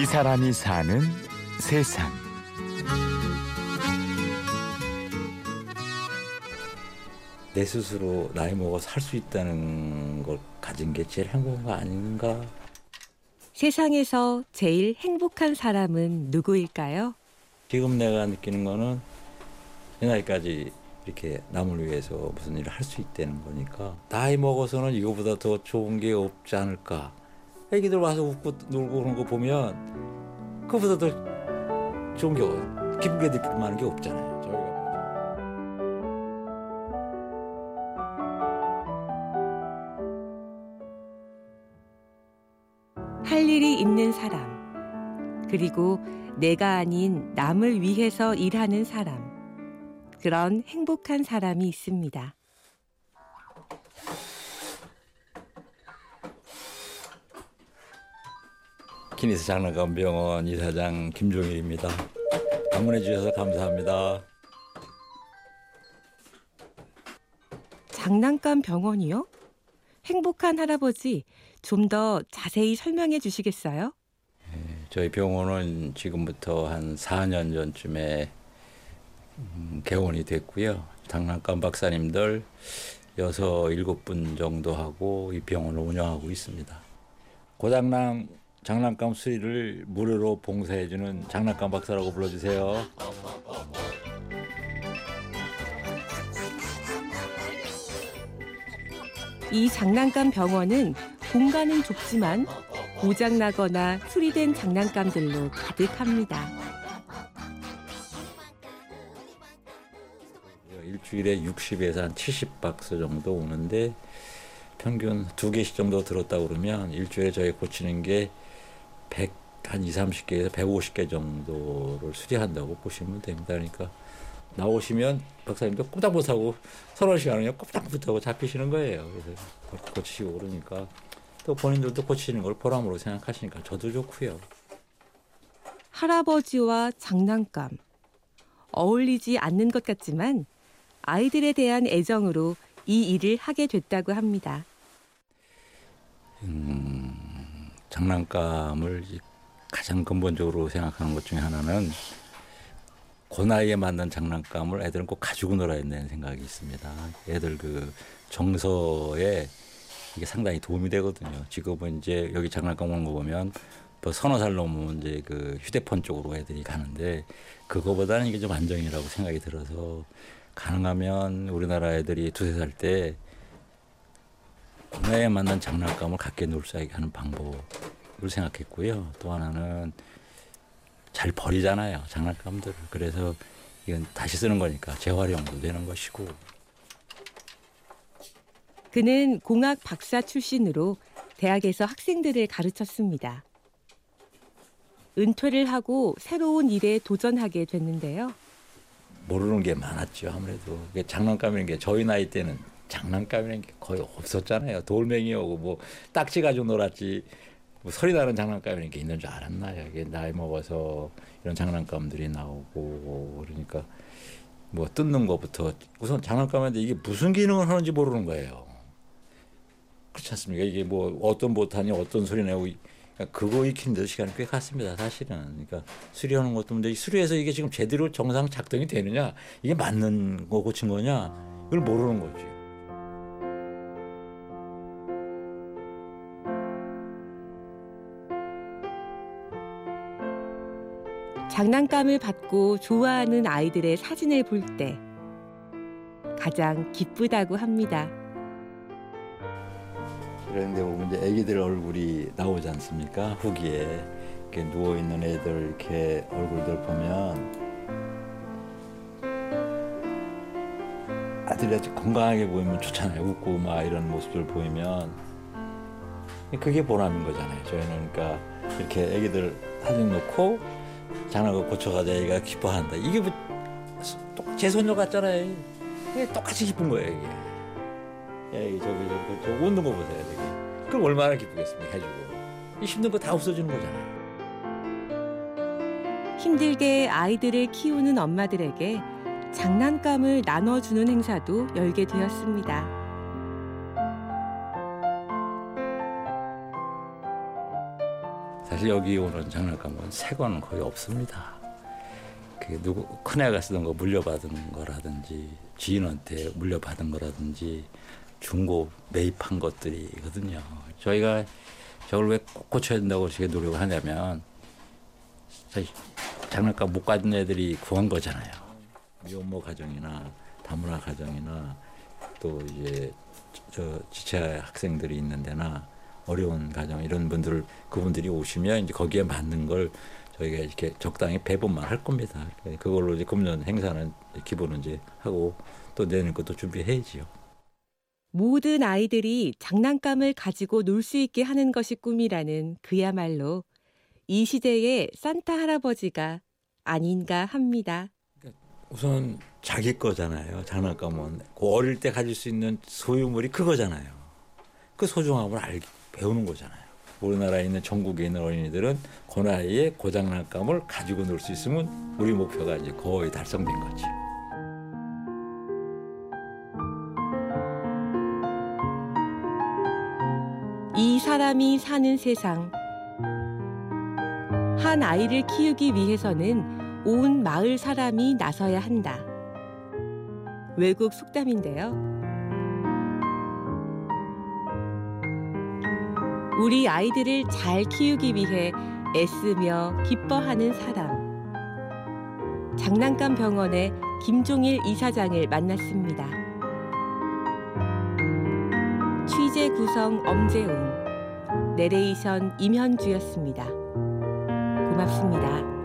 이 사람이 사는 세상. 내 스스로 나이 먹어서 살수 있다는 걸 가진 게 제일 행복한 거 아닌가? 세상에서 제일 행복한 사람은 누구일까요? 지금 내가 느끼는 거는 이 나이까지 이렇게 남을 위해서 무슨 일을 할 수 있다는 거니까 나이 먹어서는 이거보다 더 좋은 게 없지 않을까. 애기들 와서 웃고 놀고 그런 거 보면 그보다 더 좋은 게 없- 기쁘게 느낄 만한 게 없잖아요. 할 일이 있는 사람, 그리고 내가 아닌 남을 위해서 일하는 사람. 그런 행복한 사람이 있습니다. 키니스 장난감 병원 이사장 김종일입니다. 방문해 주셔서 감사합니다. 장난감 병원이요? 행복한 할아버지, 좀 더 자세히 설명해 주시겠어요? 저희 병원은 지금부터 한 4년 전쯤에 음, 개원이 됐고요. 장난감 박사님들 여섯 일곱 분 정도 하고 이 병원을 운영하고 있습니다. 고장난 장난감 수리를 무료로 봉사해주는 장난감 박사라고 불러주세요. 이 장난감 병원은 공간은 좁지만 고장나거나 수리된 장난감들로 가득합니다. 일주일에 60에서 한 70박스 정도 오는데 평균 두 개씩 정도 들었다 그러면 일주일에 저희 고치는 게 100, 한 2, 30개에서 150개 정도를 수리한다고 보시면 됩니다. 그러니까 나오시면 박사님도 꼼짝 못하고 서너 시간은요 꼼짝 못하고 잡히시는 거예요. 그래서 고- 고치시고 그러니까 또 본인들도 고치는 걸 보람으로 생각하시니까 저도 좋고요. 할아버지와 장난감. 어울리지 않는 것 같지만 아이들에 대한 애정으로 이 일을 하게 됐다고 합니다. 음, 장난감을 이- 가장 근본적으로 생각하는 것 중에 하나는 그 나이에 맞는 장난감을 애들은 꼭 가지고 놀아야 된다는 생각이 있습니다. 애들 그 정서에 이게 상당히 도움이 되거든요. 지금은 이제 여기 장난감 오는 거 보면 뭐 서너 살 넘으면 이제 그 휴대폰 쪽으로 애들이 가는데 그거보다는 이게 좀 안정이라고 생각이 들어서 가능하면 우리나라 애들이 두세 살때 나에 맞는 장난감을 갖게 놀 수 있게 하는 방법 을 생각했고요. 또 하나는 잘 버리잖아요. 장난감들을. 그래서 이건 다시 쓰는 거니까 재활용도 되는 것이고 그는 공학 박사 출신으로 대학에서 학생들을 가르쳤습니다. 은퇴를 하고 새로운 일에 도전하게 됐는데요. 모르는 게 많았죠. 아무래도 장난감이라는 게 저희 나이 때는 장난감이라는 게 거의 없었잖아요. 돌멩이 오고 뭐 딱지 가지고 놀았지. 뭐 소리 나는 장난감이라는 게 있는 줄 알았나요? 이게 나이 먹어서 이런 장난감들이 나오고 그러니까 뭐 뜯는 것부터 우선 장난감인데 이게 무슨 기능을 하는지 모르는 거예요. 그렇지 않습니까? 이게 뭐 어떤 보탄이 어떤 소리 내고 이- 그러니까 그거 익히는데도 시간이 꽤 갔습니다. 사실은. 그러니까 수리하는 것도 문제. 수리해서 이게 지금 제대로 정상 작동이 되느냐, 이게 맞는 거 고친 거냐, 이걸 모르는 거지. 장난감을 받고 좋아하는 아이들의 사진을 볼 때 가장 기쁘다고 합니다. 그런데 보면 이제 애기들 얼굴이 나오지 않습니까? 후기에 이렇게 누워 있는 애들 이렇게 얼굴들 보면 아들이 아주 건강하게 보이면 좋잖아요. 웃고 막 이런 모습들 보이면 그게 보람인 거잖아요. 저희는 그러니까 이렇게 애기들 사진 놓고 장난감 고쳐가자 애기가 기뻐한다. 이게 뭐 제 손녀 같잖아요. 이게 똑같이 기쁜 거예요 이게. 야, 이 저기 저기 저 웃는 거 보세요, 되게. 그럼 얼마나 기쁘겠습니까, 해주고. 이 힘든 거 다 없어지는 거잖아요. 힘들게 아이들을 키우는 엄마들에게 장난감을 나눠주는 행사도 열게 되었습니다. 사실 여기 오는 장난감은 새 거는 거의 없습니다. 그 누구 큰애가 쓰던 거 물려받은 거라든지 지인한테 물려받은 거라든지 중고 매입한 것들이거든요. 저희가 저걸 왜꼭 고쳐야 된다고 저게 노력을 하냐면 장난감 못 가진 애들이 구한 거잖아요. 미혼모 가정이나 다문화 가정이나 또 이제 저 지체 학생들이 있는 데나 어려운 가정 이런 분들 그분들이 오시면 이제 거기에 맞는 걸 저희가 이렇게 적당히 배분만 할 겁니다. 그걸로 이제 금년 행사는 기본은 이제 하고 또 내년 것도 준비해야지요. 모든 아이들이 장난감을 가지고 놀 수 있게 하는 것이 꿈이라는 그야말로 이 시대의 산타 할아버지가 아닌가 합니다. 우선 자기 거잖아요. 장난감은 그 어릴 때 가질 수 있는 소유물이 그거잖아요. 그 소중함을 알 배우는 거잖아요. 우리나라에 있는 전국에 있는 어린이들은 그 나이에 그 장난감을 가지고 놀 수 있으면 우리 목표가 이제 거의 달성된 거지. 이 사람이 사는 세상. 한 아이를 키우기 위해서는 온 마을 사람이 나서야 한다. 외국 속담인데요. 우리 아이들을 잘 키우기 위해 애쓰며 기뻐하는 사람. 장난감 병원의 김종일 이사장을 만났습니다. 취재 구성 엄재웅, 내레이션 임현주였습니다. 고맙습니다.